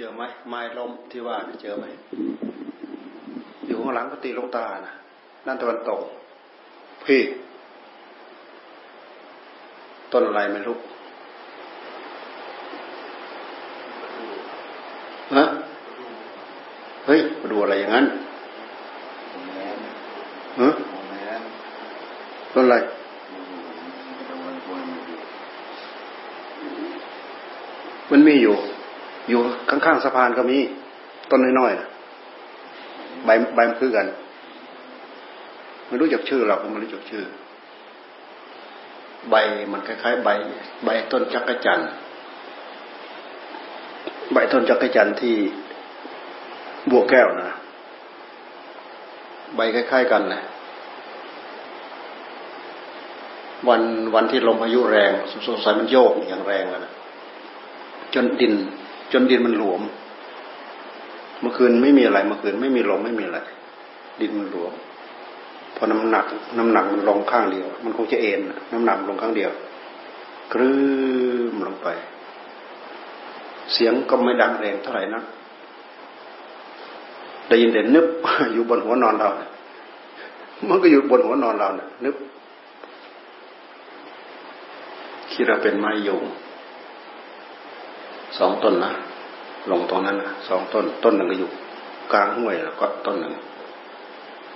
เจอไหมไม้ล้มที่ว่าเจอไหมอยู่ข้างหลังก็ตีลูกตานะนั่นตะวันตกพี่ต้นอะไรไม่รู้ฮะเฮ้ยมาดูอะไรอย่างนั้นฮะต้นอะไรมันมีอยู่อยู่ ข้างสะพานก็มี ต้นน้อยๆใบใบมันคือกันไม่รู้จักชื่อหรอกไม่รู้จักชื่อ ใบมันคล้ายๆ ใบ ใบต้นจักรจันทร์ใบต้นจักรจันทร์ที่บัวแก้วนะใบคล้ายๆกันนะวันวันที่ลมพายุแรงสงสัยมันโยกอย่างแรงแล้วนะจนดิน จนดินมันหลวม เมื่อคืนไม่มีอะไรเมื่อคืนไม่มีลมไม่มีอะไร ดินมันหลวมพอน้ำหนัก น้ำหนักมันลงข้างเดียว มันคงจะเอ็นน้ำหนักลงข้างเดียวกรื้มลงไป เสียงก็ไม่ดังแรงเท่าไหร่นะได้ยินแต่นึบอยู่บนหัวนอนเรามันก็อยู่บนหัวนอนเราเนี่ยนึบคิดว่าเป็นไม้ยง สองต้นนะลงตรงนั้นนะสองต้น ต้นหนึ่งก็อยู่กลางห้วยแล้วก็ต้นหนึ่ง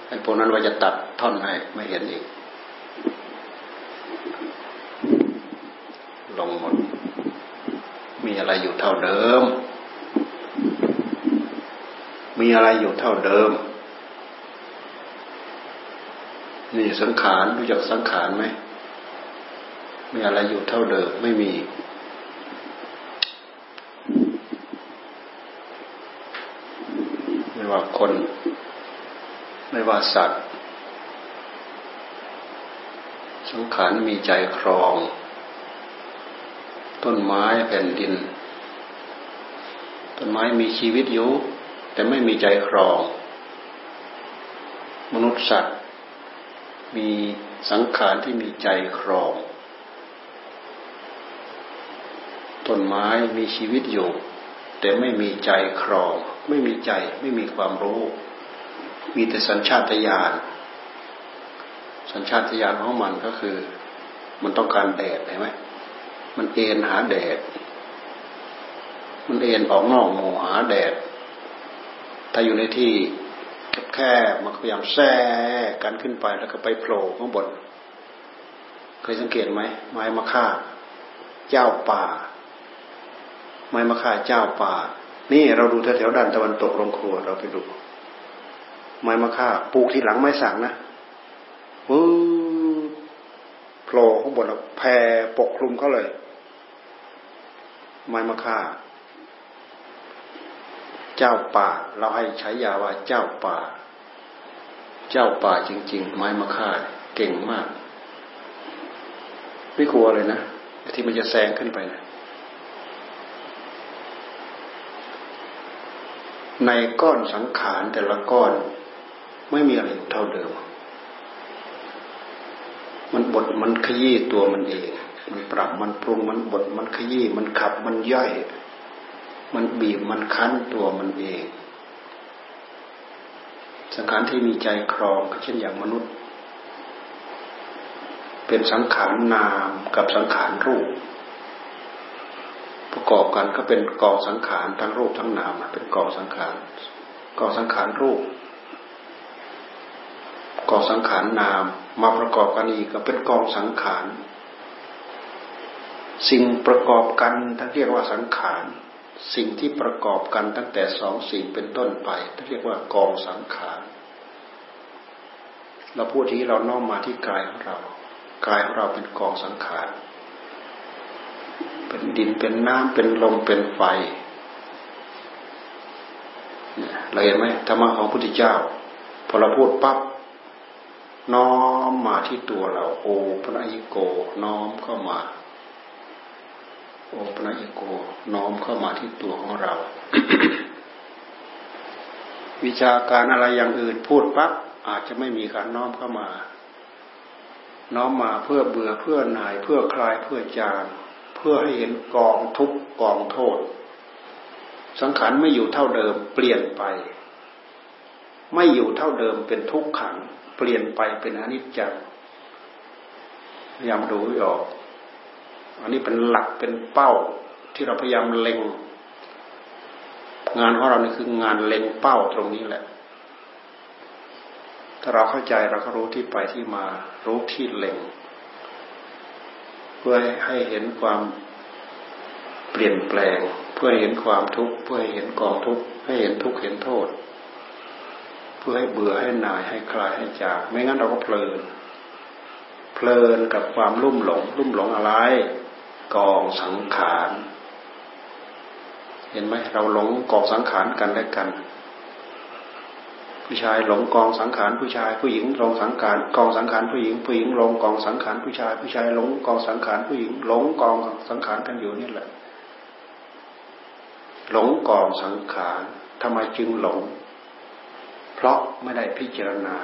ไอ้พวกนั้นว่าจะตัดท่อนให้ไม่เห็นอีก ลงหมด มีอะไรอยู่เท่าเดิม มีอะไรอยู่เท่าเดิม นี่สังขารรู้จักสังขารไหมมีอะไรอยู่เท่าเดิมไม่มี ไม่ ว่าคน ไม่ว่าสัตว์ สังขารมีใจครอง ต้นไม้แผ่นดิน ต้นไม้มีชีวิตอยู่แต่ไม่มีใจครอง มนุษย์สัตว์ มีสังขารที่มีใจครอง ต้นไม้มีชีวิตอยู่ แต่ไม่มีใจครอง ไม่มีใจไม่มีความรู้ มีแต่สัญชาตญาณสัญชาตญาณของมันก็คือ มันต้องการแดดเห็นไหมมันเอ็นหาแดด มันเอ็นออกนอกหมู่หาแดด ถ้าอยู่ในที่แคบมันพยายามแทรกกันขึ้นไปแล้วก็ไปโผล่ข้างบน เคยสังเกตไหมไม้มะค่า เจ้าป่า ไม้มะค่าเจ้าป่า นี่เราดูแถวๆด้านตะวันตกโรงครัวเราไปดู ไม้มะค่าปลูกที่หลังไม้สังนะปื้โผล่ข้างบนแล้วแผ่ปกคลุมเขาเลย ไม้มะค่า เจ้าป่า เราให้ใช้ยาว่าเจ้าป่า เจ้าป่าจริง ๆ ไม้มะค่า เก่งมาก ไม่กลัวเลยนะที่มันจะแซงขึ้นไปนะ ในก้อนสังขารแต่ละก้อนไม่มีอะไรเท่าเดิม มันบดมันขยี้ตัวมันเอง มันปรับมันปรุงมันบดมันขยี้มันขับมันย่อย มันบีบมันคั้นตัวมันเอง สังขารที่มีใจครองก็เช่นอย่างมนุษย์ เป็นสังขารนามกับสังขารรูป กอบกันก็เป็นกองสังขารทั้งรูปทั้งนามเป็นกองสังขารกองสังขารรูปกองสังขารนามมาประกอบกันอีกก็เป็นกองสังขารสิ่งประกอบกันท่านเรียกว่าสังขารสิ่งที่ประกอบกันตั้งแต่สองสิ่งเป็นต้นไปท่านเรียกว่ากองสังขารเราพูดที่เราน้อมมาที่กายของเรากายของเราเป็นกองสังขาร เป็นดินเป็นน้ำเป็นลมเป็นไฟเราเห็นไหมธรรมะของพระพุทธเจ้า พอเราพูดปั๊บน้อมมาที่ตัวเรา โอปนัญโก น้อมเข้ามา โอปนัญโก น้อมเข้ามาที่ตัวของเรา วิชาการอะไรอย่างอื่นพูดปั๊บอาจจะไม่มีการน้อมเข้ามา น้อมมาเพื่อเบื่อเพื่อหน่ายเพื่อคลายเพื่อจาง พื่อให้เห็นกองทุกกองโทษ สังขารไม่อยู่เท่าเดิม เปลี่ยนไป ไม่อยู่เท่าเดิมเป็นทุกขัง เปลี่ยนไปเป็นอนิจจังพยายามดูออก อันนี้เป็นหลักเป็นเป้าที่เราพยายามเล็ง งานของเรานี่คืองานเล็งเป้าตรงนี้แหละ ถ้าเราเข้าใจเราก็รู้ที่ไปที่มา รู้ที่เล็ง เพื่อให้เห็นความเปลี่ยนแปลง เพื่อให้เห็นความทุกข์เพื่อให้เห็นกองทุกข์ให้เห็นทุกข์เห็นโทษ เพื่อให้เบื่อให้หน่ายให้คลายให้จาก ไม่งั้นเราก็เพลิน เพลินกับความลุ่มหลง ลุ่มหลงอะไร กองสังขารเห็นไหมเราหลงกองสังขารกันและกัน ผู้ชายหลงกองสังขารผู้ชาย ผู้หญิงหลงสังขารกองสังขารผู้หญิง ผู้หญิงหลงกองสังขารผู้ชาย ผู้ชายหลงกองสังขารผู้หญิงหลงกองสังขารกันอยู่นี่แหละ หลงกองสังขารทำไมจึงหลง เพราะไม่ได้พิจารณา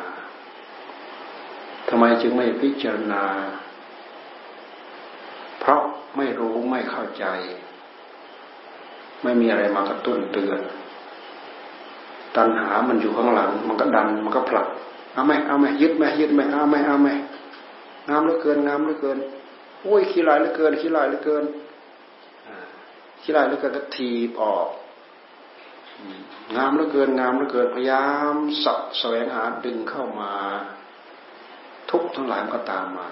ทำไมจึงไม่พิจารณา เพราะไม่รู้ไม่เข้าใจ ไม่มีอะไรมากระตุ้นเตือน ตัณหามันอยู่ข้างหลัง มันก็ดัน มันก็ผลัก เอาไหมเอาไหมยึดไหมยึดไหมเอาไหมเอาไหมงามเหลือเกินงามเหลือเกิน โอ้ยขี้ลายเหลือเกินขี้ลายเหลือเกินขี้ลายเหลือเกินก็ทีออก งามเหลือเกินงามเหลือเกินพยายามสับแสวงหาดึงเข้ามา ทุกทั้งหลายมันก็ตามมา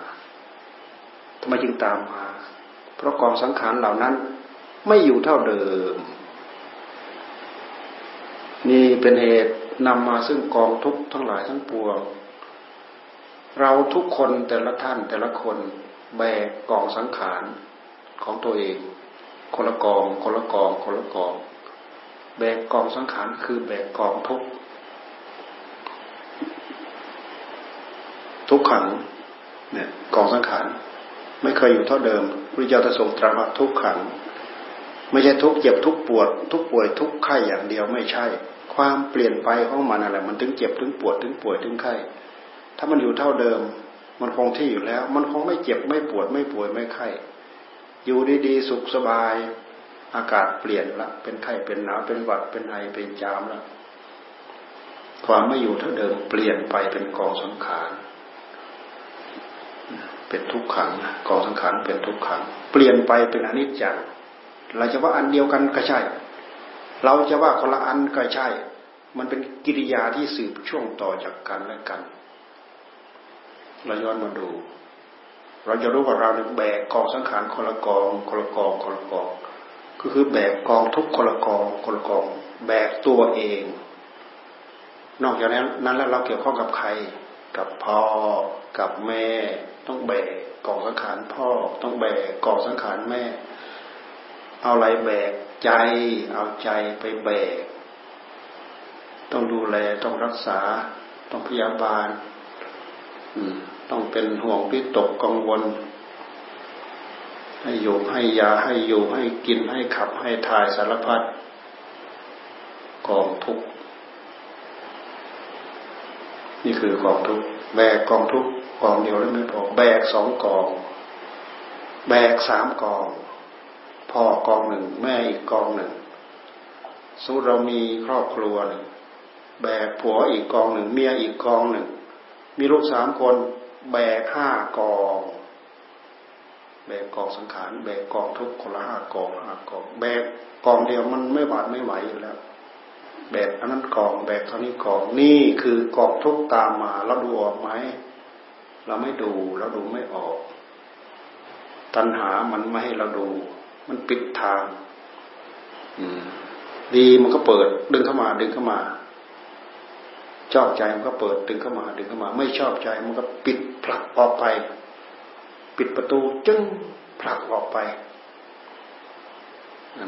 ทำไมจึงตามมา เพราะกองสังขารเหล่านั้น ไม่อยู่เท่าเดิม เป็นเหตุนำมาซึ่งกองทุกข์ทั้งหลายทั้งปวง เราทุกคนแต่ละท่านแต่ละคนแบกกองสังขารของตัวเอง คนละกอง คนละกอง คนละกอง แบกกองสังขารคือแบกกองทุกทุกขังเนี่ยกองสังขารไม่เคยอยู่เท่าเดิมพระเจ้าจะทรงตรัสว่าทุกขัง ไม่ใช่ทุกเจ็บทุกปวด ทุกป่วยทุกไข้อย่างเดียวไม่ใช่ ความเปลี่ยนไปของมันอะไรมันถึงเจ็บถึงปวดถึงป่วยถึงไข้ถ้ามันอยู่เท่าเดิม มันคงที่อยู่แล้ว มันคงไม่เจ็บไม่ปวดไม่ป่วยไม่ไข้อยู่ดีๆสุขสบาย อากาศเปลี่ยนละเป็นไข้เป็นหนาวเป็นหวัดเป็นไอเป็นจามละความไม่อยู่เท่าเดิมเปลี่ยนไปเป็นกองสังขารเป็นทุกขังกองสังขารเป็นทุกขัง เปลี่ยนไปเป็นอนิจจังเราจะว่าอันเดียวกันก็ใช่ เราจะว่าคนละอันก็ใช่ มันเป็นกิริยาที่สืบช่วงต่อจากกันและกัน เราย้อนมาดู เราจะรู้ว่าเราเนี่ยแบกกองสังขารคนละกองคนละกองคนละกองก็คือแบกกองทุกคนละกองคนละกอง แบกตัวเอง นอกจากนั้นนั้นแล้วเราเกี่ยวข้องกับใคร กับพ่อ กับแม่ ต้องแบกกองสังขารพ่อ ต้องแบกกองสังขารแม่ เอาอะไรแบกใจ เอาใจไปแบก ต้องดูแลต้องรักษา ต้องพยาบาลต้องเป็นห่วงพิตกกังวล ให้อยู่ให้ยาให้อยู่ให้กินให้ขับให้ทายสารพัดกองทุกนี่คือกองทุกแบกกองทุกกองเดียวแล้วไม่พอแบกสองกอง แบกสามกอง พ่อกองหนึ่ง แม่อีกกองหนึ่งสมมติเรามีครอบครัวหนึ่งแบกผัวอีกกองหนึ่ง เมียอีกกองหนึ่ง มีลูกสามคนแบกห้ากอง แบกกองสังขารแบกกองทุกคนละห้ากองห้ากอง แบกกองเดียวมันไม่หวาดไม่ไหวอยู่แล้ว แบกอันนั้นกอง แบกเท่านี้กองนี่คือกองทุกตามมาเราดูออกไหมเราไม่ดูเราดูไม่ออก ตัณหามันไม่ให้เราดู มันปิดทางดีมันก็เปิด ดึงเข้ามา ดึงเข้ามา ชอบใจมันก็เปิด ดึงเข้ามา ดึงเข้ามา ไม่ชอบใจมันก็ปิดผลักออกไป ปิดประตูจึงผลักออกไป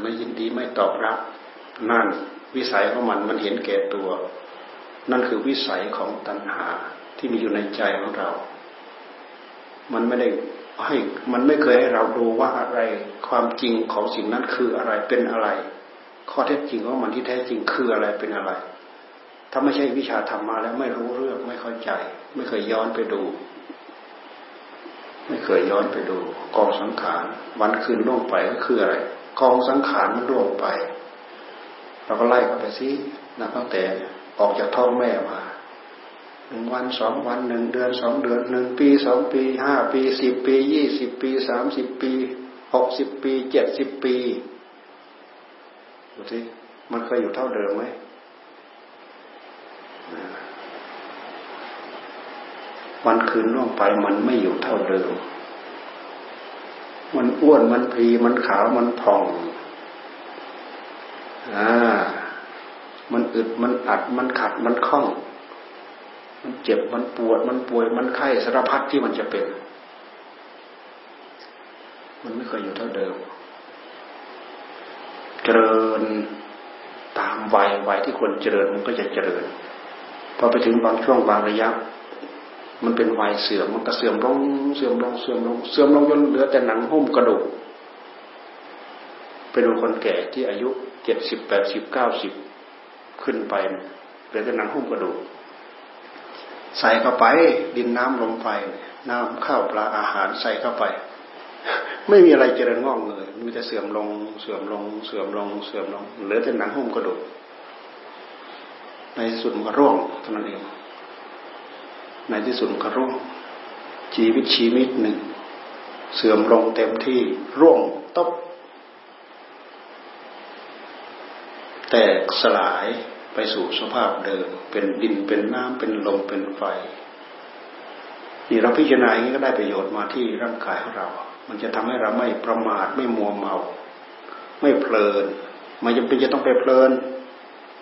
ไม่ยินดีไม่ตอบรับ นั่นวิสัยของมันมันเห็นแก่ตัว นั่นคือวิสัยของตัณหาที่มีอยู่ในใจของเรา มันไม่ได้ ให้มันไม่เคยให้เราดูว่าอะไรความจริงของสิ่งนั้นคืออะไรเป็นอะไร ข้อเท็จจริงของมันที่แท้จริงคืออะไรเป็นอะไร ถ้าไม่ใช่วิชาธรรมมาแล้วไม่รู้เรื่องไม่เข้าใจ ไม่เคยย้อนไปดู ไม่เคยย้อนไปดู กองสังขารวันคืนล่วงไปก็คืออะไร กองสังขารมันล่วงไปเราก็ไล่เข้าไปซินับตั้งแต่ออกจากท้องแม่มา หนึ่งวันสองวันหนึ่งเดือนสองเดือนหนึ่งปีสองปีห้าปีสิบปียี่สิบปีสามสิบปีหกสิบปีเจ็ดสิบปีดูสิมันเคยอยู่เท่าเดิมไหมวันคืนล่วงไปมันไม่อยู่เท่าเดิม มันอ้วนมันพีมันขาวมันผ่อง อ่า มันอึดมันอัดมันขัดมันคล่อง มันเจ็บมันปวด มันป่วยมันไข้สารพัดที่มันจะเป็น มันไม่เคยอยู่เท่าเดิม เจริญตามวัยวัยที่ควรเจริญมันก็จะเจริญพอไปถึงบางช่วงบางระยะ มันเป็นวัยเสื่อมมันก็เสื่อมลงเสื่อมลงเสื่อมลงเสื่อมลงจนเหลือแต่หนังหุ้มกระดูกไปดูคนแก่ที่อายุเจ็ดสิบแปดสิบเก้าสิบขึ้นไปเหลือแต่หนังหุ้มกระดูก ใส่เข้าไป ดินน้ำลมไฟน้ำข้าวปลาอาหารใส่เข้าไป ไม่มีอะไรเจริญงอกเงยมีแต่เสื่อมลงเสื่อมลงเสื่อมลงเสื่อมลงเหลือแต่หนังหุ้มกระดูกในสุดมันก็ร่วงเท่านั้นเองในที่สุดก็ร่วงชีวิตชีวิตหนึ่ง เสื่อมลงเต็มที่ร่วงตบแตกสลาย ไปสู่สภาพเดิม เป็นดินเป็นน้ำเป็นลมเป็นไฟนี่เราพิจารณาอย่างนี้ก็ได้ประโยชน์มาที่ร่างกายของเรา มันจะทำให้เราไม่ประมาทไม่มัวเมา ไม่เพลิน มันจะเป็นจะต้องไปเพลิน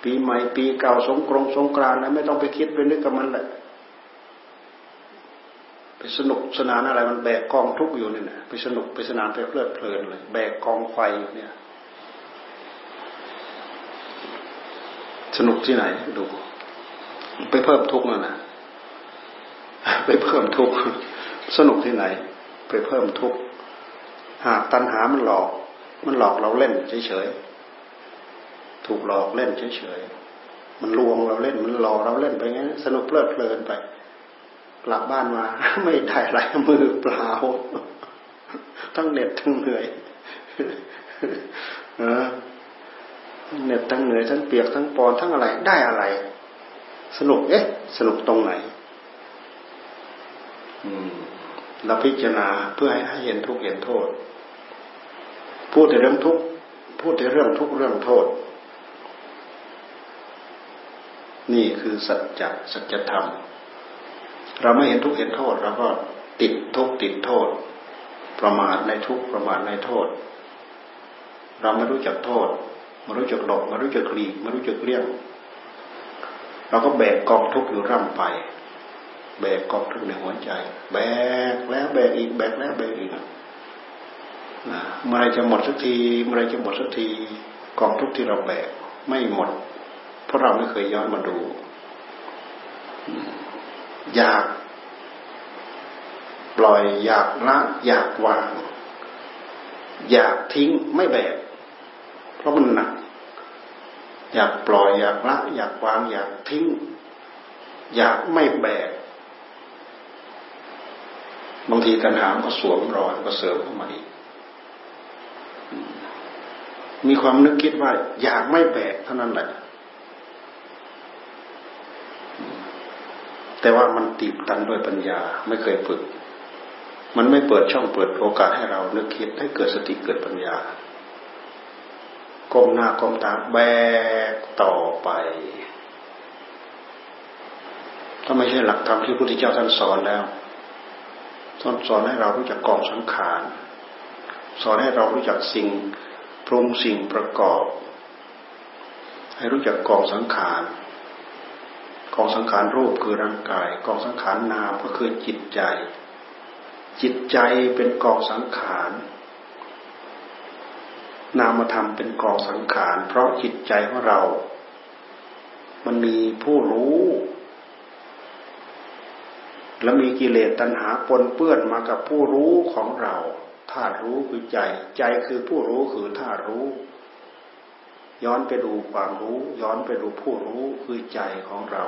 ปีใหม่ปีเก่าสงกรงสงกรานต์นะไม่ต้องไปคิดไปนึกกับมันแหละไปสนุกสนานอะไรมันแบกกองทุกอยู่นี่นะไปสนุกไปสนานไปเพลิดเพลินเลยแบกกองไฟเนี่ย สนุกที่ไหนดู ไปเพิ่มทุกข์นั่นนะไปเพิ่มทุกข์สนุกที่ไหน ไปเพิ่มทุกข์หากตัณหามันหลอก มันหลอกเราเล่นเฉยๆถูกหลอกเล่นเฉยๆมันลวงเราเล่น มันหลอกเราเล่นไปงั้นสนุกเพลิดเพลินไป กลับบ้านมา ไม่ได้ไรมือเปล่าทั้งเหน็ดทั้งเหนื่อย เออ เหน็ดทั้งเหนื่อยทั้งเปียกทั้งปอนทั้งอะไรได้อะไรสนุกเอ๊ะสนุกตรงไหน อืมเราพิจารณาเพื่อให้เห็นทุกเห็นโทษ พูดแต่เรื่องทุกพูดแต่เรื่องทุกเรื่องโทษ นี่คือสัจจะสัจธรรม เราไม่เห็นทุกเห็นโทษเราก็ติดทุกติดโทษ ประมาทในทุกประมาทในโทษ เราไม่รู้จักโทษ มารู้จักหลบมารู้จักหลีกมารู้จักเลี่ยงเราก็แบกกองทุกข์อยู่ร่ำไป แบกกองทุกข์ในหัวใจ แบกแล้วแบกอีกแบกแล้วแบกอีกเมื่อไรจะหมดสักทีเมื่อไรจะหมดสักทีกองทุกข์ที่เราแบกไม่หมด เพราะเราไม่เคยย้อนมาดู อยาก ปล่อยอยากละอยากวาง อยากทิ้งไม่แบก เพราะมันหนัก อยากปล่อยอยากละ อยากวางอยากทิ้ง อยากไม่แบกบางทีตัณหาก็สวมรอยก็เสริมเข้ามาอีกมีความนึกคิดว่า อยากไม่แบกเท่านั้นแหละ แต่ว่ามันตีบตันด้วยปัญญา ไม่เคยฝึก มันไม่เปิดช่องเปิดโอกาสให้เรานึกคิดให้เกิดสติเกิดปัญญา ก้มหน้าก้มตาแบกต่อไป ถ้าไม่ใช่หลักธรรมที่พระพุทธเจ้าท่านสอนแล้วท่านสอนให้เรารู้จักกองสังขารสอนให้เรารู้จักสิ่งปรุงสิ่งประกอบ ให้รู้จักกองสังขารกองสังขารรูปคือร่างกายกองสังขารนามก็คือจิตใจ จิตใจเป็นกองสังขาร นามธรรมเป็นกองสังขาร เพราะจิตใจของเรา มันมีผู้รู้ และมีกิเลสตัณหาปนเปื้อนมากับผู้รู้ของเราธาตุรู้คือใจ ใจคือผู้รู้คือธาตุรู้ ย้อนไปดูความรู้ ย้อนไปดูผู้รู้คือใจของเรา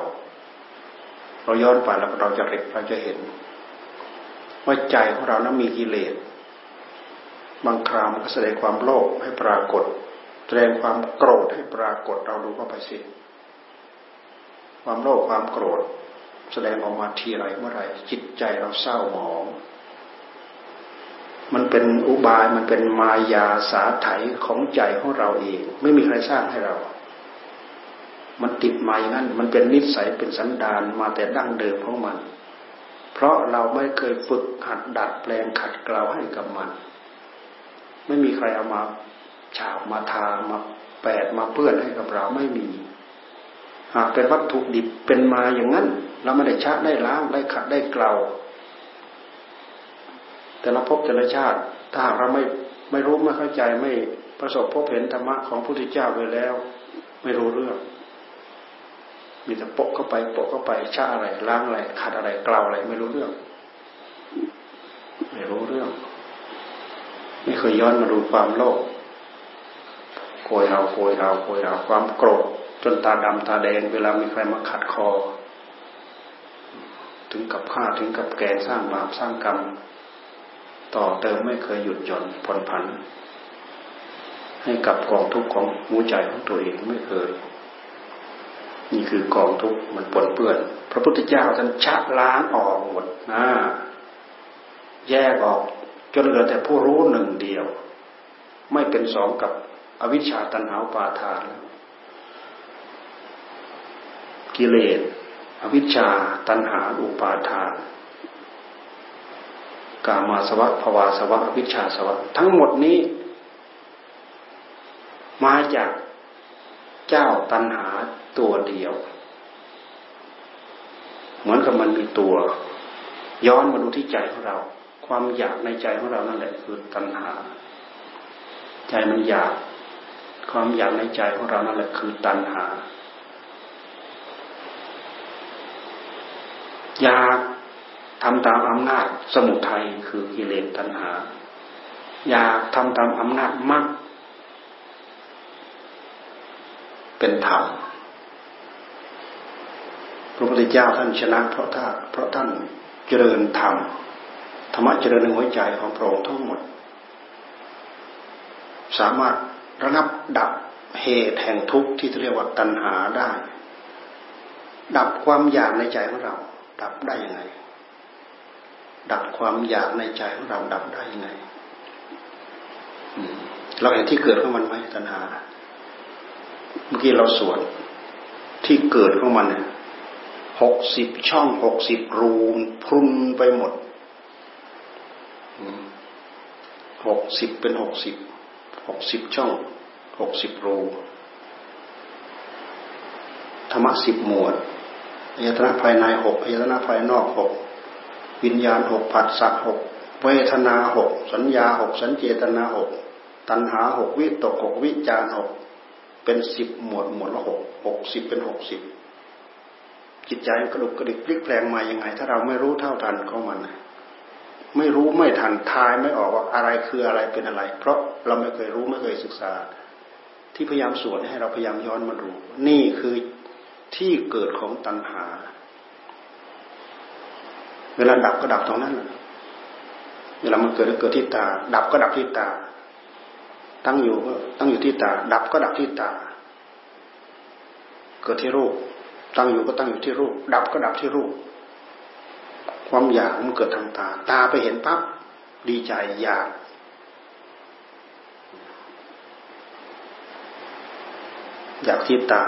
เราย้อนไปแล้วเราจะเร็กเราจะเห็นว่าใจของเรานั้นมีกิเลส บางครามก็แสดงความโลภให้ปรากฏ แสดงความโกรธให้ปรากฏเราดูเข้าไปสิความโลภความโกรธ แสดงออกมาทีไรเมื่อไรจิตใจเราเศร้าหมอง มันเป็นอุบายมันเป็นมายาสาไถของใจของเราเอง ไม่มีใครสร้างให้เรา มันติดมาอย่างนั้น มันเป็นนิสัยเป็นสันดานมาแต่ดั้งเดิมของมัน เพราะเราไม่เคยฝึกหัดดัดแปลงขัดเกลาให้กับมัน ไม่มีใครเอามาฉาบมาทามาแปดมาเปื้อนให้กับเราไม่มีหากเป็นวัตถุดิบเป็นมาอย่างนั้น เราไม่ได้ชะได้ล้างได้ขัดได้เกลาแต่ละภพแต่ละชาติ ถ้าหากเราไม่ไม่รู้ไม่เข้าใจไม่ประสบพบเห็นธรรมะของพระพุทธเจ้าไปแล้ว ไม่รู้เรื่อง มีแต่ปกเข้าไปปกเข้าไปชาอะไรล้างอะไรขัดอะไรเกลาอะไรไม่รู้เรื่อง ไม่รู้เรื่อง ไม่เคยย้อนมาดูความโลภโกยเราโกยเราโกยเราความโกรธจนตาดำตาแดงเวลามีใครมาขัดคอ ถึงกับฆ่าถึงกับแกงสร้างบาปสร้างกรรม ต่อเติมไม่เคยหยุดหย่อนผ่อนผัน ให้กับกองทุกข์ของมูใจของตัวเองไม่เคย นี่คือกองทุกข์มันปนเปื้อน พระพุทธเจ้าท่านชะล้างออกหมดนะแยกออก จนเหลือแต่ผู้รู้หนึ่งเดียว ไม่เป็นสองกับอวิชชาตันหาปาทานกิเลสอวิชชาตันหาอุปาทาน กามาสวะภวาสวะอวิชชาสวะ ทั้งหมดนี้ มาจากเจ้าตันหาตัวเดียว เหมือนกับมันมีตัว ย้อนมาดูที่ใจของเรา ความอยากในใจของเรานั่นแหละคือตัณหา ใจมันอยาก ความอยากในใจของเรานั่นแหละคือตัณหา อยากทำตามอำนาจสมุทัยคือกิเลสตัณหา อยากทำตามอำนาจมรรคเป็นธรรมพระพุทธเจ้าท่านชนะเพราะท่านเพราะท่านเจริญธรรม รรมะเจริญในหัวใจของพระองค์ทั้งหมด สามารถระงับดับเหตุแห่งทุกข์ที่เรียกว่าตัณหาได้ ดับความอยากในใจของเรา ดับได้ยังไง ดับความอยากในใจของเราดับได้ยังไงเราเห็นที่เกิดของมันไหมตัณหา เมื่อกี้เราสวดที่เกิดของมันเนี่ยหกสิบช่องหกสิบรูนพุนไปหมด หกสิบเป็นหกสิบหกสิบช่องหกสิบรูธรรมะสิบหมวดอายตนะภายในหกอายตนะภายนอกหกวิญญาณหกผัสสะหกเวทนาหกสัญญาหกสัญเจตนาหกตัณหาหกวิตกหกวิจารหกเป็นสิบหมวดหมวดละหกหกสิบเป็นหกสิบจิตใจกระดุกกระดิกพลิกแปลงมายังไง ถ้าเราไม่รู้เท่าทันของมัน ไม่รู้ไม่ทันทายไม่ออกว่าอะไรคืออะไรเป็นอะไร เพราะเราไม่เคยรู้ไม่เคยศึกษา ที่พยายามสวดให้เราพยายามย้อนมาดูนี่คือที่เกิดของตัณหา เวลาดับก็ดับตรงนั้นเวลามันเกิดก็เกิดที่ตา ดับก็ดับที่ตา ตั้งอยู่ก็ตั้งอยู่ที่ตา ดับก็ดับที่ตา เกิดที่รูป ตั้งอยู่ก็ตั้งอยู่ที่รูป ดับก็ดับที่รูป ความอยากมันเกิดทางตา ตาไปเห็นปั๊บดีใจอยาก อยากที่ตา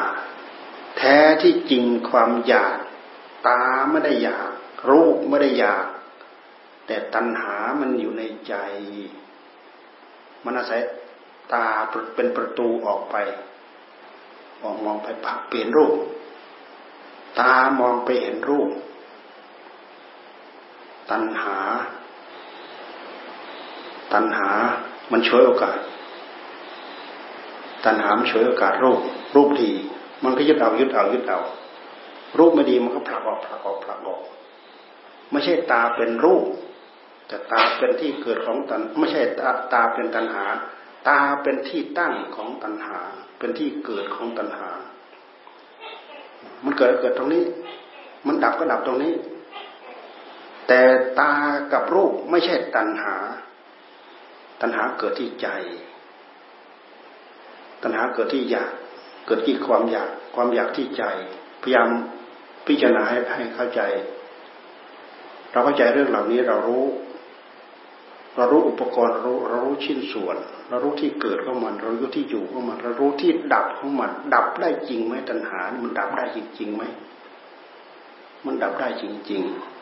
แท้ที่จริงความอยาก ตาไม่ได้อยาก รูปไม่ได้อยาก แต่ตัณหามันอยู่ในใจ มันอาศัยตาเป็นประตูออกไปมองมองไปผักเปลี่ยนรูป ตามองไปเห็นรูป ตัณหา ตัณหา มันช่วยโอกาส ตัณหามันช่วยโอกาสรูป รูปดี มันก็ยึดเอายึดเอายึดเอา รูปไม่ดีมันก็ผลักออกผลักออกผลักออก ไม่ใช่ตาเป็นรูป แต่ตาเป็นที่เกิดของตัณไม่ใช่ตาตาเป็นตัณหา ตาเป็นที่ตั้งของตัณหา เป็นที่เกิดของตัณหา มันเกิดเกิดตรงนี้ มันดับก็ดับตรงนี้ แต่ตากับรูปไม่ใช่ตัณหา ตัณหาเกิดที่ใจ ตัณหาเกิดที่อยาก เกิดที่ความอยาก ความอยากที่ใจ พยายามพิจารณาให้ให้เข้าใจ เราเข้าใจเรื่องเหล่านี้เรารู้ เรารู้อุปกรณ์เรารู้เรารู้ชิ้นส่วน เรารู้ที่เกิดของมัน เรารู้ที่อยู่ของมัน เรารู้ที่ดับของมัน ดับได้จริงไหมตัณหา มันดับได้จริงๆไหม มันดับได้จริง ๆ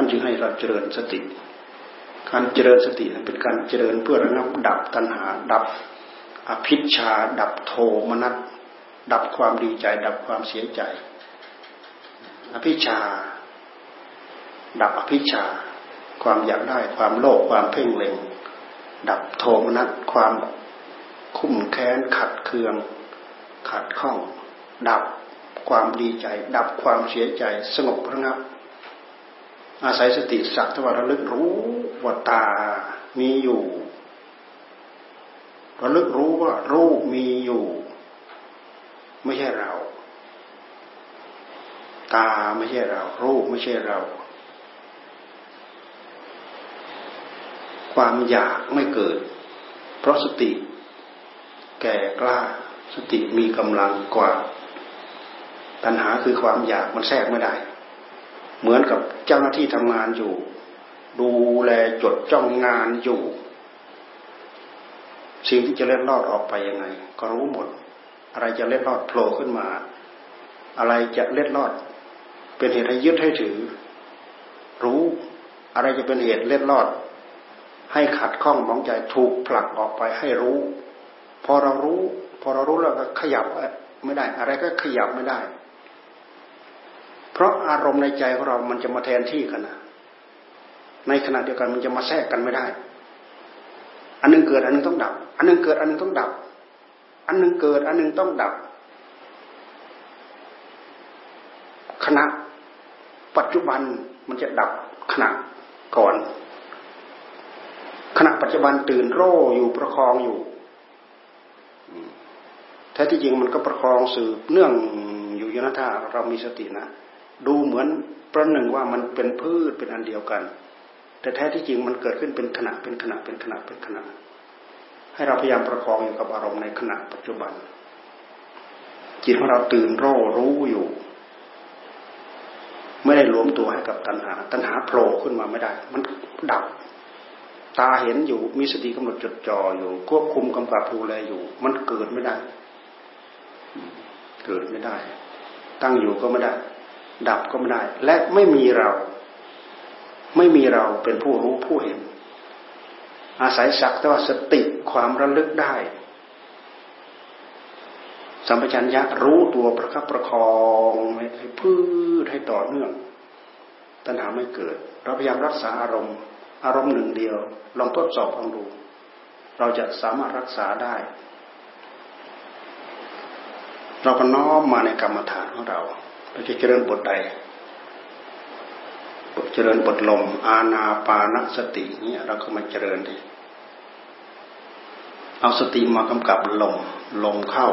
านจึงให้เราเจริญสติ การเจริญสติเป็นการเจริญเพื่อระงับดับตัณหา ดับอภิชา ดับโทมนัสดับความดีใจ ดับความเสียใจ อภิชา ดับอภิชา ความอยากได้ความโลภความเพ่งเล็ง ดับโทมนัสความคุ้มแค้นขัดเคือง ขัดข้อง ดับความดีใจ ดับความเสียใจ สงบระงับ อาศัยสติสักทว่าระลึกรู้ว่าตามีอยู่ระลึกรู้ว่ารูปมีอยู่ ไม่ใช่เรา ตาไม่ใช่เรา รูปไม่ใช่เรา ความอยากไม่เกิด เพราะสติ แก่กล้า สติมีกำลังกว่า ปัญหาคือความอยากมันแทรกไม่ได้ เหมือนกับเจ้าหน้าที่ทำงานอยู่ ดูแลจดจ้องงานอยู่ สิ่งที่จะเล็ดลอดออกไปยังไง ก็รู้หมด อะไรจะเล็ดลอดโผล่ขึ้นมา อะไรจะเล็ดลอด เป็นเหตุให้ยึดให้ถือ รู้อะไรจะเป็นเหตุเล็ดลอด ให้ขัดข้องมองใจถูกผลักออกไปให้รู้ พอเรารู้ พอเรารู้แล้วก็ขยับไม่ได้ อะไรก็ขยับไม่ได้ ราะอารมณ์ในใจของเรา มันจะมาแทนที่กันนะในขณะเดียวกันมันจะมาแทรกกันไม่ได้ อันนึงเกิดอันนึงต้องดับ อันนึงเกิดอันนึงต้องดับ อันนึงเกิดอันนึงต้องดับ ขณะปัจจุบันมันจะดับขณะก่อน ขณะปัจจุบันตื่นโร่อยู่ประคองอยู่แท้ที่จริงมันก็ประคองสืบเนื่องอยู่ยนะถ้าเรามีสตินะ ดูเหมือนประหนึ่งว่ามันเป็นพืชเป็นอันเดียวกัน แต่แท้ที่จริงมันเกิดขึ้นเป็นขณะเป็นขณะเป็นขณะเป็นขณะ ให้เราพยายามประคองอยู่กับอารมณ์ในขณะปัจจุบัน จิตของเราตื่นรู้รู้อยู่ ไม่ได้รวมตัวให้กับตัณหา ตัณหาโผล่ขึ้นมาไม่ได้ มันดับ ตาเห็นอยู่มีสติกำหนดจดจ่ออยู่ควบคุมกำกับดูแลอยู่ มันเกิดไม่ได้ เกิดไม่ได้ ตั้งอยู่ก็ไม่ได้ ดับก็ไม่ได้ และไม่มีเรา ไม่มีเราเป็นผู้รู้ผู้เห็น อาศัยสักแต่ว่าสติความระลึกได้ สัมปชัญญะรู้ตัวประคับประคองให้พืชให้ต่อเนื่อง ตัณหาไม่เกิด เราพยายามรักษาอารมณ์ อารมณ์หนึ่งเดียว ลองทดสอบลองดู เราจะสามารถรักษาได้เราก็น้อมมาในกรรมฐานของเรา เราจะเจริญบทใดบทเจริญบทลม อาณาปานสติเนี่ยเราก็มาเจริญดิเอาสติมากำกับลม ลมเข้า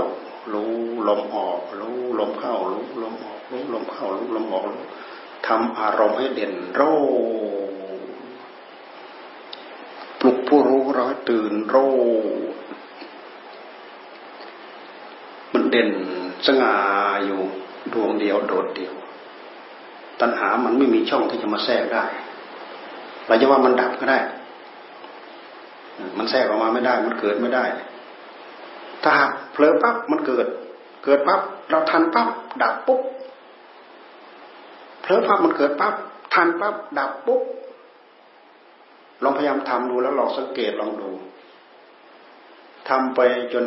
รู้ลมออกรู้ลมเข้ารู้ลมออกรู้ลมเข้ารู้ลมออกทำอารมณ์ให้เด่นโรปลุกผู้รู้เราให้ตื่นโรมันเด่นสง่าอยู่ ดวงเดียวโดดเดียว ตัณหามันไม่มีช่องที่จะมาแทรกได้เราจะว่ามันดับก็ได้ มันแทรกออกมาไม่ได้ มันเกิดไม่ได้ ถ้าหากเผลอปั๊บมันเกิด เกิดปั๊บเราทันปั๊บดับปุ๊บเผลอปั๊บมันเกิดปั๊บทันปั๊บดับปุ๊บลองพยายามทำดูแล้วลองสังเกตลองดูทำไปจน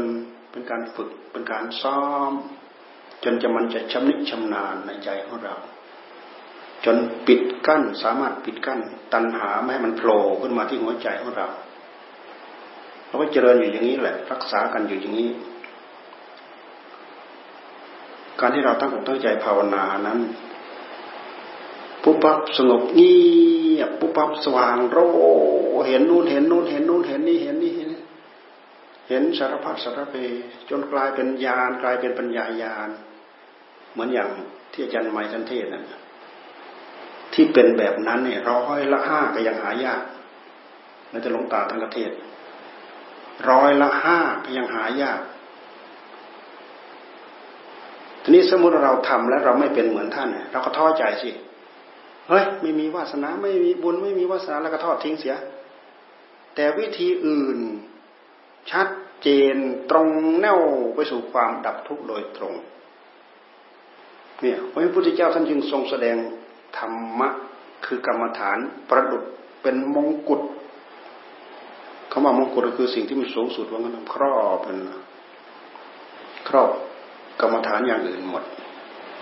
เป็นการฝึกเป็นการซ้อม จนจะมันจะชำนิชำนาญในใจของเรา จนปิดกั้นสามารถปิดกั้น ตัณหาไม่ให้มันโผล่ขึ้นมาที่หัวใจของเราเราก็เจริญอยู่อย่างนี้แหละ รักษากันอยู่อย่างนี้ การที่เราตั้งอกตั้งใจภาวนานั้นปุ๊บปั๊บสงบเงียบปุ๊บปั๊บสว่างโรเห็นนู่นเห็นนู่นเห็นนู่นเห็นนี่เห็นนี่เห็นเห็นสารพัดสารเพจนกลายเป็นญาณกลายเป็นปัญญาญาณ เหมือนอย่างที่อาจารย์ไมทันเทศนั่นที่เป็นแบบนั้นเนี่ยร้อยละห้าก็ยังหายากแล้วจะลงตาทั้งประเทศร้อยละห้าก็ยังหายาก ทีนี้สมมติเราทำแล้วเราไม่เป็นเหมือนท่านเราก็ท้อใจสิเฮ้ยไม่มีวาสนาไม่มีบุญไม่มีวาสนาแล้วก็ทอดทิ้งเสีย แต่วิธีอื่นชัดเจนตรงแนวไปสู่ความดับทุกข์โดยตรง เนี่ยพระพุทธเจ้าท่านจึงทรงแสดงธรรมะคือกรรมฐานประดุดเป็นมงกุฎคำว่ามงกุฎก็คือสิ่งที่มันสูงสุดว่างั้นครอบเป็นครอบกรรมฐานอย่างอื่นหมด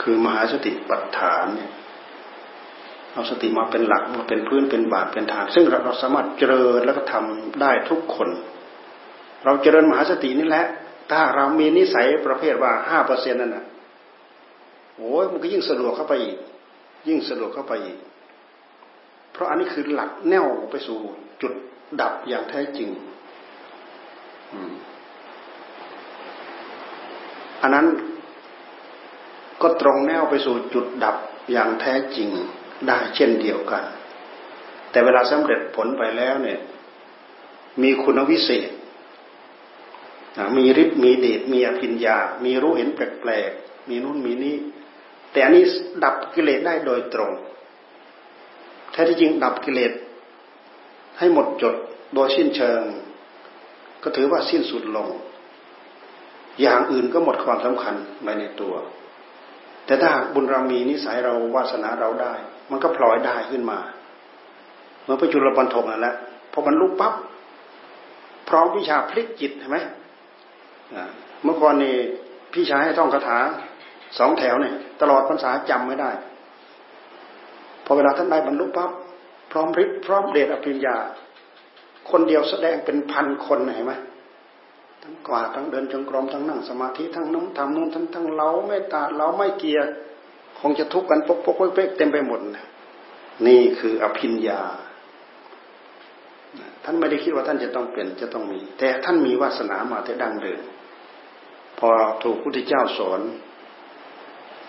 คือมหาสติปัฏฐานเนี่ยเอาสติมาเป็นหลักมาเป็นพื้นเป็นบาทเป็นฐาน ซึ่งเราสามารถเจริญแล้วก็ทำได้ทุกคน เราเจริญมหาสตินี่แหละ ถ้าเรามีนิสัยประเภทว่าห้าเปอร์เซ็นต์นั่นน่ะ โอ้ยมันก็ยิ่งสะดวกเข้าไปอีก ยิ่งสะดวกเข้าไปอีก เพราะอันนี้คือหลักแนวไปสู่จุดดับอย่างแท้จริงอันนั้นก็ตรงแนวไปสู่จุดดับอย่างแท้จริงได้เช่นเดียวกัน แต่เวลาสำเร็จผลไปแล้วเนี่ย มีคุณวิเศษ มีฤทธิ์มีเดชมีอภิญญา มีรู้เห็นแปลกๆ มีนู่นมีนี่ แต่อันนี้ดับกิเลสได้โดยตรง แท้ที่จริงดับกิเลสให้หมดจดโดยสิ้นเชิง ก็ถือว่าสิ้นสุดลง อย่างอื่นก็หมดความสำคัญไปในตัว แต่ถ้าบุญเรามีนิสัยเราวาสนาเราได้ มันก็พลอยได้ขึ้นมาเมื่อประจุรบันทกนั่นแหละพอมันลุกปั๊บพร้อมวิชาพลิกจิตเห็นไหมเมื่อก่อนนี่พี่ชายให้ท่องคาถา สองแถวเนี่ยตลอดพรรษาจำไม่ได้ พอเวลาท่านได้บรรลุปั๊บพร้อมฤทธิ์พร้อมเดชอภิญญา คนเดียวแสดงเป็นพันคนเห็นไหมทั้งกวาดทั้งเดินจงกรมทั้งนั่งสมาธิทั้งน้องทำนู่นทั้งทั้งเล้าไม่ตาเล้าไม่เกียร์คงจะทุกข์กันปกปกเป๊กเต็มไปหมดนี่คืออภิญญา ท่านไม่ได้คิดว่าท่านจะต้องเป็นจะต้องมี แต่ท่านมีวาสนามาแต่ดังเดิมพอถูกพุทธเจ้าสอน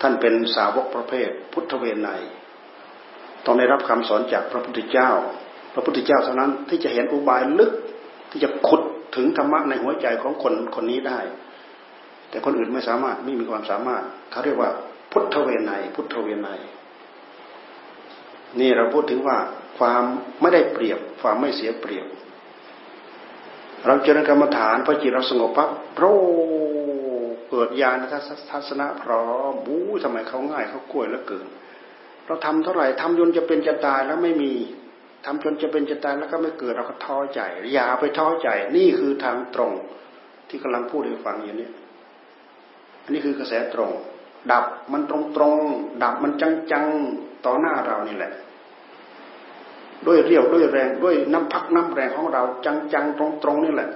ท่านเป็นสาวกประเภท พุทธเวไนต้องได้รับคำสอนจากพระพุทธเจ้า พระพุทธเจ้าเท่านั้นที่จะเห็นอุบายลึกที่จะขุดถึงธรรมะในหัวใจของคนคนนี้ได้ แต่คนอื่นไม่สามารถไม่มีความสามารถเขาเรียกว่าพุทธเวไนพุทธเวไนนี่เราพูดถึงว่าความไม่ได้เปรียบความไม่เสียเปรียบ เราเจริญกรรมฐานพอจิตเราสงบปั๊บโร เกิดญาณทัศนะพร้อมบู๊ทำไมเขาง่ายเขากล้วยแล้วเกิน เราทำเท่าไหร่ทำจนจะเป็นจะตายแล้วไม่มีทำจนจะเป็นจะตายแล้วก็ไม่เกิดเราก็ท้อใจอย่าไปท้อใจ นี่คือทางตรงที่กำลังพูดให้ฟังอย่างนี้อันนี้คือกระแสตรง ดับมันตรงตรงดับมันจังจังต่อหน้าเรานี่แหละ ด้วยเรียวด้วยแรงด้วยน้ำพักน้ำแรงของเรา จังจังตรงตรงนี่แหละ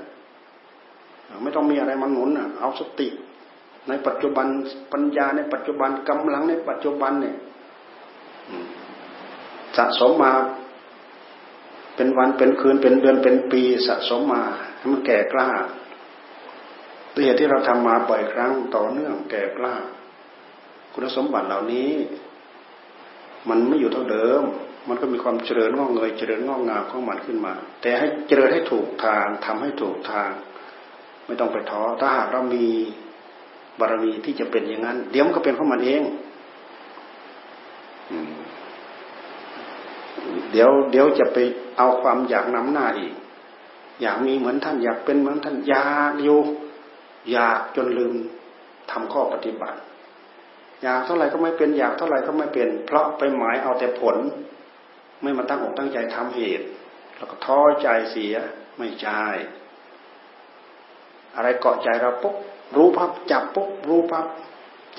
ไม่ต้องมีอะไรมาหนุนเอาสติ ในปัจจุบันปัญญาในปัจจุบันกำลังในปัจจุบันเนี่ยสะสมมา เป็นวันเป็นคืนเป็นเดือนเป็นปีสะสมมาให้มันแก่กล้าด้วยเหตุที่เราทำมาบ่อยครั้งต่อเนื่องแก่กล้า คุณสมบัติเหล่านี้ มันไม่อยู่เท่าเดิม มันก็มีความเจริญงอกเงยเจริญงอกงามของมันขึ้นมา แต่ให้เจริญให้ถูกทางทำให้ถูกทาง ไม่ต้องไปท้อถ้าหากเรามี บารมีที่จะเป็นอย่างนั้น เดี๋ยวมันก็เป็นเพราะมันเองเดี๋ยวเดี๋ยวจะไปเอาความอยากนำหน้าอีก อยากมีเหมือนท่านอยากเป็นเหมือนท่านอยากอยู่อยากจนลืมทำข้อปฏิบัติ อยากเท่าไหร่ก็ไม่เป็นอยากเท่าไหร่ก็ไม่เป็น เพราะไปหมายเอาแต่ผล ไม่มาตั้งอกตั้งใจทำเหตุ แล้วก็ท้อใจเสียไม่ใช่อะไรเกาะใจเราปุ๊บ รู้พับจับปุ๊บรู้พับ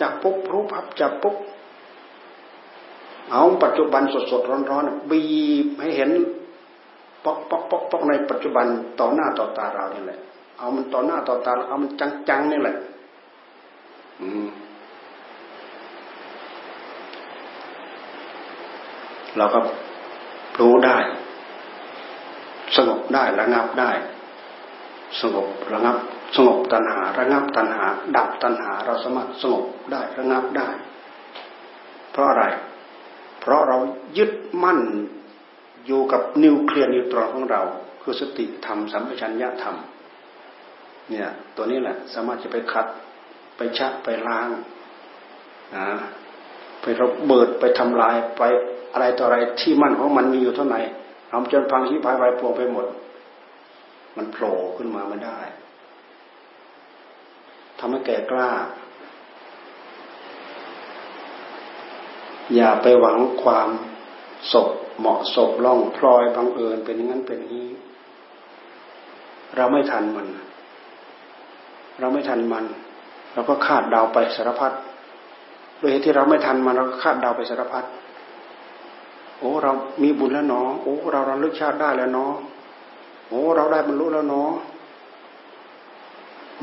จับปุ๊บรู้พับจับปุ๊บเอาปัจจุบันสดสดร้อนร้อนบีบให้เห็นปอกปอกปอกปอกในปัจจุบันต่อหน้าต่อตาเรานี่แหละ เอามันต่อหน้าต่อตาเอามันจังจังนี่แหละ อืมเราก็รู้ได้ สงบได้ระงับได้ สงบระงับ สงบตัณหา ระงับตัณหา ดับตัณหา เราสามารถสงบได้ระงับได้ เพราะอะไร เพราะเรายึดมั่นอยู่กับนิวเคลียร์นิวตรอนของเรา คือสติธรรมสัมปชัญญะธรรมเนี่ยตัวนี้แหละสามารถจะไปขัดไปชักไปล้างนะไประเบิดไปทำลายไปอะไรต่ออะไรที่มั่นของมันมีอยู่เท่าไหร่เอาจนพังที่พายไปพวงไปหมด มันโผล่ขึ้นมาไม่ได้ ทำให้แก่กล้า อย่าไปหวังความศพเหมาะศพล่องพลอยบังเอิญเป็นอย่างนั้นเป็นนี้ เราไม่ทันมัน เราไม่ทันมัน เราก็คาดเดาไปสารพัดโดยที่เราไม่ทันมันเราก็คาดเดาไปสารพัดโอ้เรามีบุญแล้วเนาะโอ้เราเราลึกชาติได้แล้วเนาะโอ้เราได้บรรลุแล้วเนาะ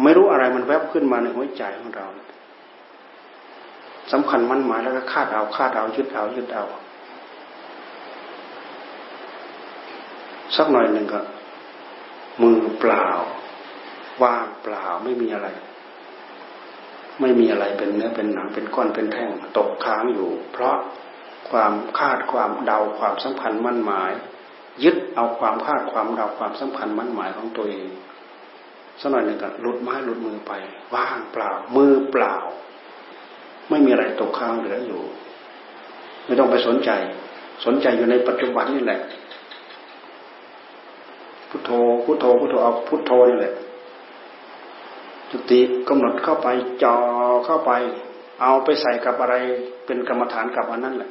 ไม่รู้อะไรมันแวบขึ้นมาในหัวใจของเราสำคัญมันหมายแล้วก็คาดเอาคาดเอายึดเอายึดเอา สักหน่อยหนึ่งก็ มือเปล่า ว่างเปล่าไม่มีอะไร ไม่มีอะไรเป็นเนื้อเป็นหนังเป็นก้อนเป็นแท่งตกค้างอยู่ เพราะความคาดความเดาความสัมพันธ์มั่นหมาย ยึดเอาความคาดความเดาความสัมพันธ์มั่นหมายของตัวเอง สักหน่อยหนึ่งก็หลุดไม้หลุดมือไปว่างเปล่า มือเปล่า ไม่มีอะไรตกค้างเหลืออยู่ ไม่ต้องไปสนใจ สนใจอยู่ในปัจจุบันนี่แหละพุทโธพุทโธพุทโธเอาพุทโธนี่แหละจุติกำหนดเข้าไปจอเข้าไป เอาไปใส่กับอะไรเป็นกรรมฐานกับอันนั้นแหละ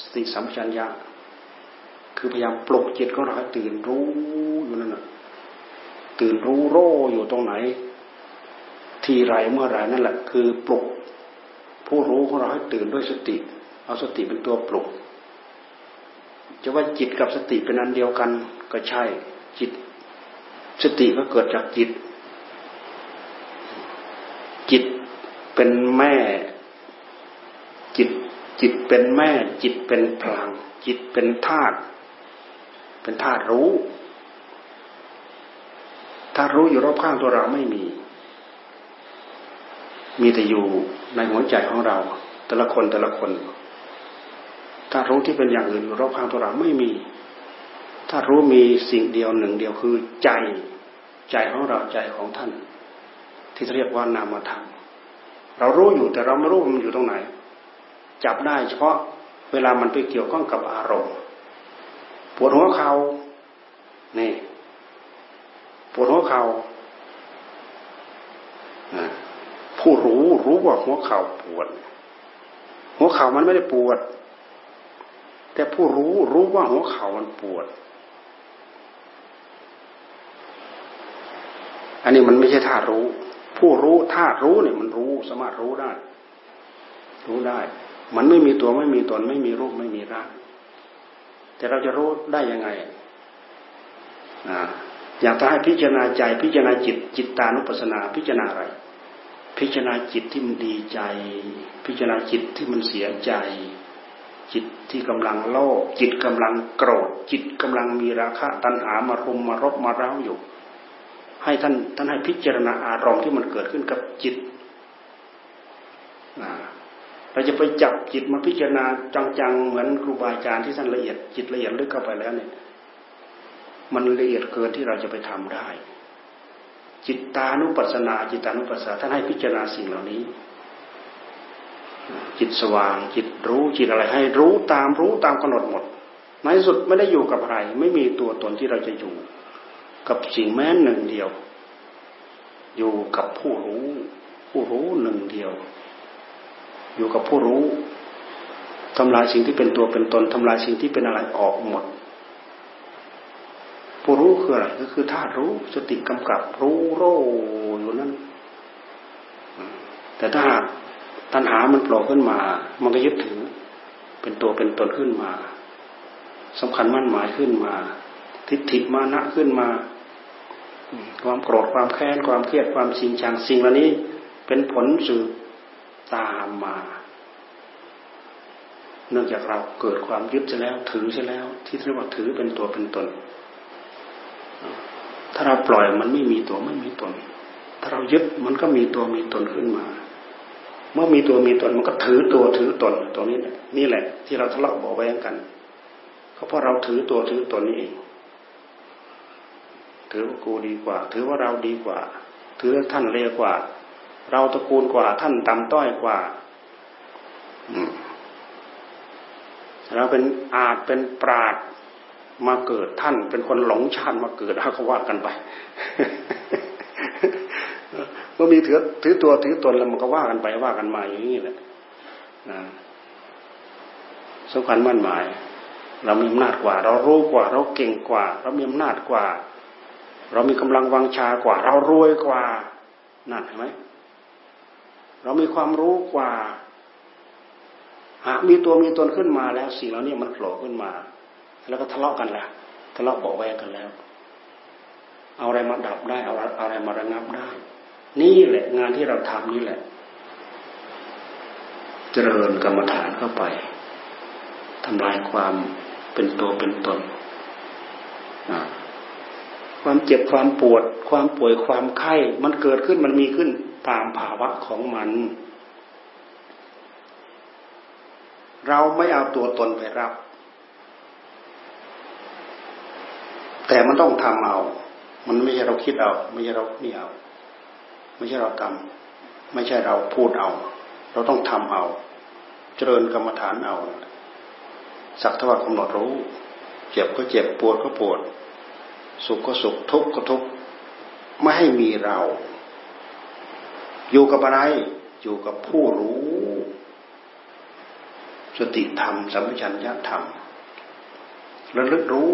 สติสัมปชัญญะคือพยายามปลุกจิตของเราให้ตื่นรู้อยู่นั่นแหละ ตื่นรู้โร่อยู่ตรงไหน ทีไรเมื่อไรนั่นแหละ คือปลุก ผู้รู้ของเราให้ตื่นด้วยสติ เอาสติเป็นตัวปลุก จะว่าจิตกับสติเป็นอันเดียวกันก็ใช่จิต สติก็เกิดจากจิต จิตเป็นแม่ จิตจิตเป็นแม่ จิตเป็นพลัง จิตเป็นธาตุเป็นธาตุรู้ ถ้ารู้อยู่รอบข้างตัวเราไม่มี มีแต่อยู่ในหัวใจของเรา แต่ละคนแต่ละคน ถ้ารู้ที่เป็นอย่างอื่นอยู่รอบข้างตัวเราไม่มี ถ้ารู้มีสิ่งเดียวหนึ่งเดียวคือใจ ใจของเราใจของท่าน ที่เรียกว่านามธรรมเรารู้อยู่แต่เราไม่รู้มันอยู่ตรงไหน จับได้เฉพาะเวลามันไปเกี่ยวข้องกับอารมณ์ปวดหัวเขานี่ ปวดหัวเขา่าผู้รู้รู้ว่าหัวเข่าปวด หัวเข่ามันไม่ได้ปวด แต่ผู้รู้รู้ว่าหัวเข่ามันปวด อันนี้มันไม่ใช่ธาตุรู้ ผู้รู้ธาตุรู้เนี่ยมันรู้สามารถรู้ได้ รู้ได้ มันไม่มีตัวไม่มีตนไม่มีรูปไม่มีร่างแต่เราจะรู้ได้ยังไงอ่า อยากจะให้พิจารณาใจพิจารณาจิตจิตตานุปัสสนาพิจารณาอะไร พิจารณาจิตที่มันดีใจ พิจารณาจิตที่มันเสียใจ จิตที่กำลังโลภจิตกำลังโกรธ จิตกำลังมีราคะตัณหามารุมมารบมาร้าวอยู่ ให้ท่านท่านให้พิจารณาอารมณ์ที่มันเกิดขึ้นกับจิตเราจะไปจับจิตมาพิจารณาจังๆเหมือนครูบาอาจารย์ที่ท่านละเอียดจิตละเอียดลึกเข้าไปแล้วเนี่ย มันละเอียดเกินที่เราจะไปทำได้ จิตตานุปัสสนา จิตานุปัสสนาท่านให้พิจารณาสิ่งเหล่านี้ จิตสว่าง จิตรู้จิตอะไรให้รู้ตามรู้ตามกำหนดหมดในสุดไม่ได้อยู่กับอะไร ไม่มีตัวตนที่เราจะอยู่ กับสิ่งแม้หนึ่งเดียว อยู่กับผู้รู้ ผู้รู้หนึ่งเดียว อยู่กับผู้รู้ทำลายสิ่งที่เป็นตัวเป็นตนทำลายสิ่งที่เป็นอะไรออกหมด ผู้รู้คืออะไรก็คือธาตุรู้สติกำกับรู้โรอยู่นั้น แต่ถ้าตัณหามันโผล่ขึ้นมา มันก็ยึดถือ เป็นตัวเป็นตนขึ้นมาสำคัญมั่นหมายขึ้นมา ทิฏฐิมานะขึ้นมา ความโกรธความแค้นความเครียดความชิงชังสิ่งเหล่านี้ เป็นผลสืบตามมา เนื่องจากเราเกิดความยึดจะแล้วถือจะแล้ว ที่เรียกว่าถือเป็นตัวเป็นตน ถ้าเราปล่อยมันไม่มีตัวไม่มีตน ถ้าเรายึดมันก็มีตัวมีตนขึ้นมา เมื่อมีตัวมีตนมันก็ถือตัวถือตนตรงนี้แหละนี่แหละ ที่เราทะเลาะบอกไว้กันเขาเพราะเราถือตัวถือตนนี่เองถือว่ากูดีกว่า ถือว่าเราดีกว่า ถือท่านเลวกว่า เราตระกูลกว่า ท่านต่ำต้อยกว่าเราเป็นอาจเป็นปราด มาเกิดท่านเป็นคนหลงชาติมาเกิดเขาว่ากันไปเมื่อมีถือถือตัวถือตนแล้วมันก็ว่ากันไปว่ากันมาอย่างนี้แหละนะสำคัญมั่นหมาย เรามีอำนาจกว่า เรารู้กว่า เราเก่งกว่า เรามีอำนาจกว่า เรามีกำลังวังชากว่า เรารวยกว่านั่นเห็นไหมเรามีความรู้กว่า หากมีตัวมีตนขึ้นมาแล้วสิ่งเหล่านี้มันโผล่ขึ้นมา แล้วก็ทะเลาะกันแหละทะเลาะเบอกแวงกันแล้ว เอาอะไรมาดับได้ เอาอะไรมาระงับได้ นี่แหละงานที่เราทำนี่แหละ เจริญกรรมฐานเข้าไปทำลายความเป็นตัวเป็นตน ความเจ็บความปวด ความป่วยความไข้ มันเกิดขึ้นมันมีขึ้นตามภาวะของมันเราไม่เอาตัวตนไปรับ แต่มันต้องทำเอา มันไม่ใช่เราคิดเอา ไม่ใช่เราเนี่เอา ไม่ใช่เราทำไม่ใช่เราพูดเอา เราต้องทำเอา เจริญกรรมฐานเอา สักทว่ากำหนดรู้ เจ็บก็เจ็บปวดก็ปวด สุขก็สุขทุกข์ก็ทุกข์ไม่ให้มีเรา อยู่กับอะไร อยู่กับผู้รู้ สติธรรมสัมปชัญญะธรรมระลึกรู้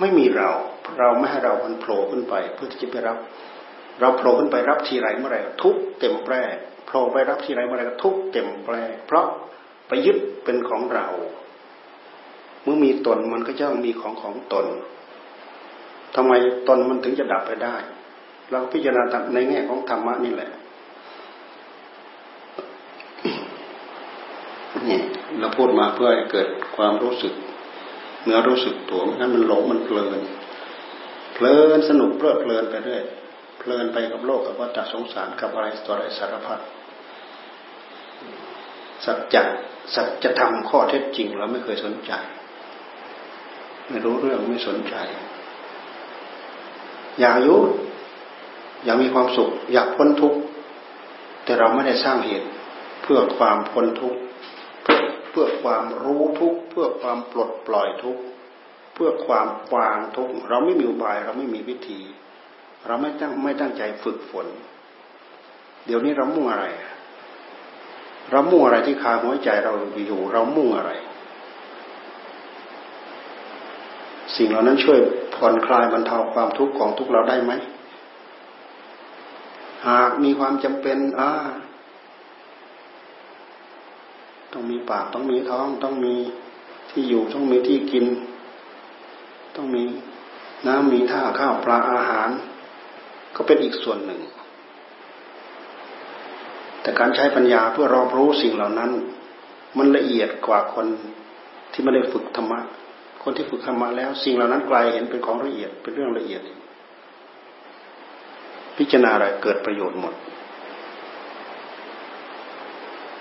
ไม่มีเรา เราไม่ให้เรามันโผล่ขึ้นไป เพื่อที่จะไปรับ เราโผล่ขึ้นไปรับทีไรเมื่อไรทุกเต็มแปร่โผล่ไปรับทีไรเมื่อไรก็ทุกเต็มแปร่เพราะไปยึดเป็นของเรา เมื่อมีตนมันก็จะต้องมีของของตนทำไมตนมันถึงจะดับไปได้ เราพิจารณาในแง่ของธรรมะนี่แหละนี่เราพูดมาเพื่อให้เกิดความรู้สึก เนื้อรู้สึกตัวงั้นมันหลงมันเพลิน เพลินสนุกเพลิดเพลินไปเรื่อยเพลินไปกับโลกกับวัฏสงสารกับอะไรตัวอะไรสารพัดสัจจะสัจธรรมข้อเท็จจริงเราไม่เคยสนใจ ไม่รู้เรื่องไม่สนใจ อยากยุอยากมีความสุข อยากพ้นทุกข์แต่เราไม่ได้สร้างเหตุเพื่อความพ้นทุกข์ เพื่อความรู้ทุกเพื่อความปลดปล่อยทุกเพื่อความวางทุกเราไม่มีอุบายเราไม่มีวิธี เราไม่ตั้งไม่ตั้งใจฝึกฝน เดี๋ยวนี้เรามุ่งอะไร เรามุ่งอะไรที่คาหัวใจเราอยู่เรามุ่งอะไร สิ่งเหล่านั้นช่วยผ่อนคลายบรรเทาความทุกข์ของทุกเราได้ไหมหากมีความจำเป็นอ่า ต้องมีปากต้องมีท้อง ต้องมีที่อยู่ต้องมีที่กิน ต้องมีน้ำมีท่าข้าวปลาอาหาร ก็เป็นอีกส่วนหนึ่ง แต่การใช้ปัญญาเพื่อรอบรู้สิ่งเหล่านั้น มันละเอียดกว่าคนที่ไม่ได้ฝึกธรรมะคนที่ฝึกธรรมะแล้ว สิ่งเหล่านั้นกลายเห็นเป็นของละเอียดเป็นเรื่องละเอียด พิจารณาอะไรเกิดประโยชน์หมด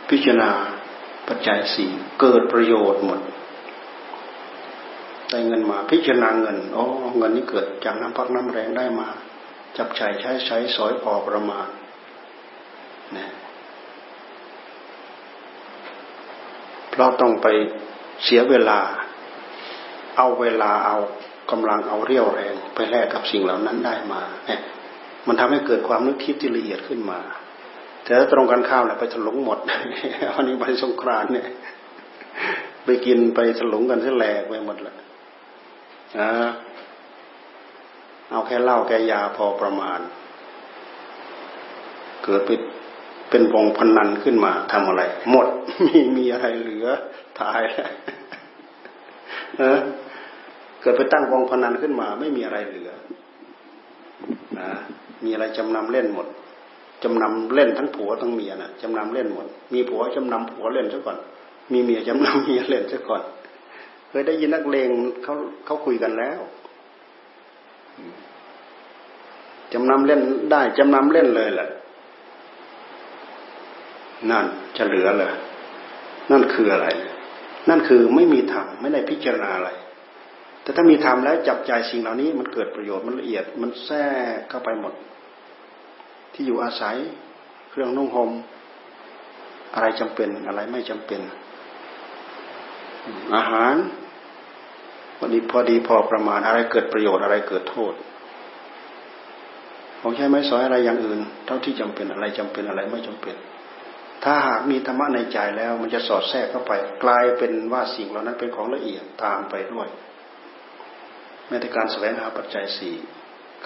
พิจารณา ปัจจัยสี่เกิดประโยชน์หมดได้เงินมาพิจารณาเงินอ๋อเงินนี้เกิดจากน้ำพักน้ำแรงได้มา จับใช้ใช้ใช้สอยพอประมาณนะเพราะต้องไปเสียเวลา เอาเวลาเอากำลังเอาเรี่ยวแรง ไปแลกกับสิ่งเหล่านั้นได้มาเนี่ยมันทำให้เกิดความนึกคิดที่ละเอียดขึ้นมา แต่ถ้าตรงกันข้าวแหละไปถลุงหมดอันนี้ไปสงครานเนี่ย ไปกินไปถลุงกันเสียแหลกไปหมดละอ่าเอาแค่เหล้าแค่ยาพอประมาณ เกิดไปเป็นวงพนันขึ้นมาทำอะไร หมดมีมีอะไรเหลือตายแล้วเกิดไปตั้งวงพนันขึ้นมา ไม่มีอะไรเหลือนะมีอะไรจำนำเล่นหมด จำนำเล่นทั้งผัวทั้งเมียนะจำนำเล่นหมด มีผัวจำนำผัวเล่นซะก่อน มีเมียจำนำเมียเล่นซะก่อน เคยได้ยินนักเลงเขาเขาคุยกันแล้วจำนำเล่นได้จำนำเล่นเลยแหละนั่นจะเหลือเลยนั่นคืออะไร นั่นคือไม่มีธรรมไม่ได้พิจารณาอะไร แต่ถ้ามีธรรมแล้วจับใจสิ่งเหล่านี้ มันเกิดประโยชน์มันละเอียด มันแทรกเข้าไปหมด ที่อยู่อาศัยเครื่องนุ่งห่มอะไรจำเป็นอะไรไม่จำเป็น อาหารพอดีพอดีพอประมาณอะไรเกิดประโยชน์อะไรเกิดโทษของใช้ไม้สอยอะไรอย่างอื่น เท่าที่จำเป็นอะไรจำเป็นอะไรไม่จำเป็น ถ้าหากมีธรรมะในใจแล้วมันจะสอดแทรกเข้าไป กลายเป็นว่าสิ่งเหล่านั้นเป็นของละเอียดตามไปด้วยแม้แต่การแสวงหาปัจจัยสี่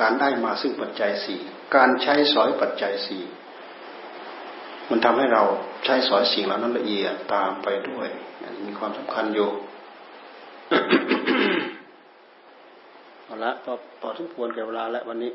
การได้มาซึ่งปัจจัยสี่การใช้สอยปัจจัยสี่มันทำให้เราใช้สอยสิ่งเหล่านั้นละเอียดตามไปด้วยมีความสำคัญอยู่เอาละพอพอทุกควรแก่เวลาแล้ววันนี้